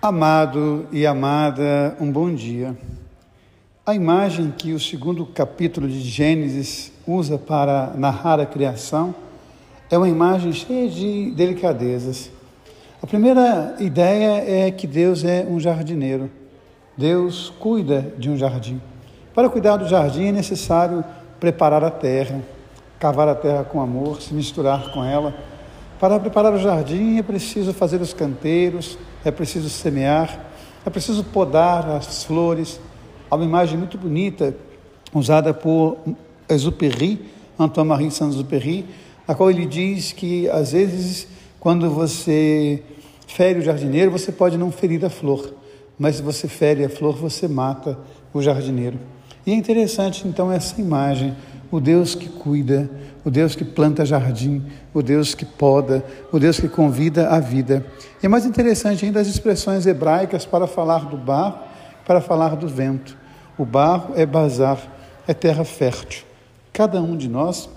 Amado e amada, um bom dia. A imagem que o segundo capítulo de Gênesis usa para narrar a criação é uma imagem cheia de delicadezas. A primeira ideia é que Deus é um jardineiro. Deus cuida de um jardim. Para cuidar do jardim é necessário preparar a terra, cavar a terra com amor, se misturar com ela. Para preparar o jardim é preciso fazer os canteiros, é preciso semear, é preciso podar as flores. Há uma imagem muito bonita usada por Exupéry, Antoine-Marie Saint-Exupéry, a qual ele diz que às vezes quando você fere o jardineiro, você pode não ferir a flor, mas se você fere a flor, você mata o jardineiro. E é interessante então essa imagem, o Deus que cuida, o Deus que planta jardim, o Deus que poda, o Deus que convida à vida. E é mais interessante ainda as expressões hebraicas para falar do barro, para falar do vento. O barro é bazar, é terra fértil. Cada um de nós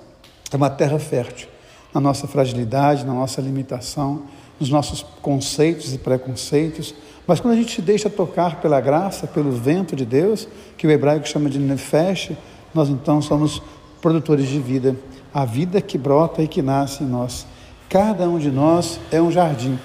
é uma terra fértil, na nossa fragilidade, na nossa limitação, nos nossos conceitos e preconceitos. Mas quando a gente se deixa tocar pela graça, pelo vento de Deus, que o hebraico chama de nefesh, nós então somos produtores de vida a vida que brota e que nasce em nós. Cada um de nós é um jardim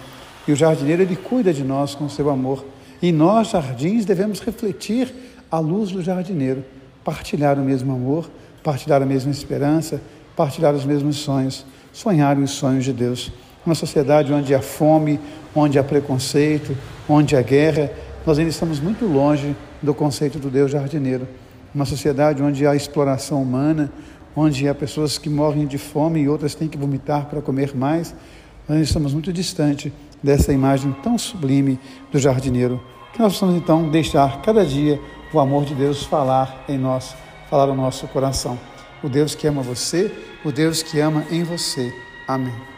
e o jardineiro ele cuida de nós com seu amor. E nós, jardins, devemos refletir a luz do jardineiro, partilhar o mesmo amor, partilhar a mesma esperança, partilhar os mesmos sonhos, sonhar os sonhos de Deus. Uma sociedade onde há fome, onde há preconceito, onde há guerra, nós ainda estamos muito longe do conceito do Deus jardineiro. Uma sociedade onde há exploração humana, onde há pessoas que morrem de fome e outras têm que vomitar para comer mais, nós estamos muito distante dessa imagem tão sublime do jardineiro. Que nós possamos então deixar cada dia o amor de Deus falar em nós, falar no nosso coração. O Deus que ama você, o Deus que ama em você. Amém.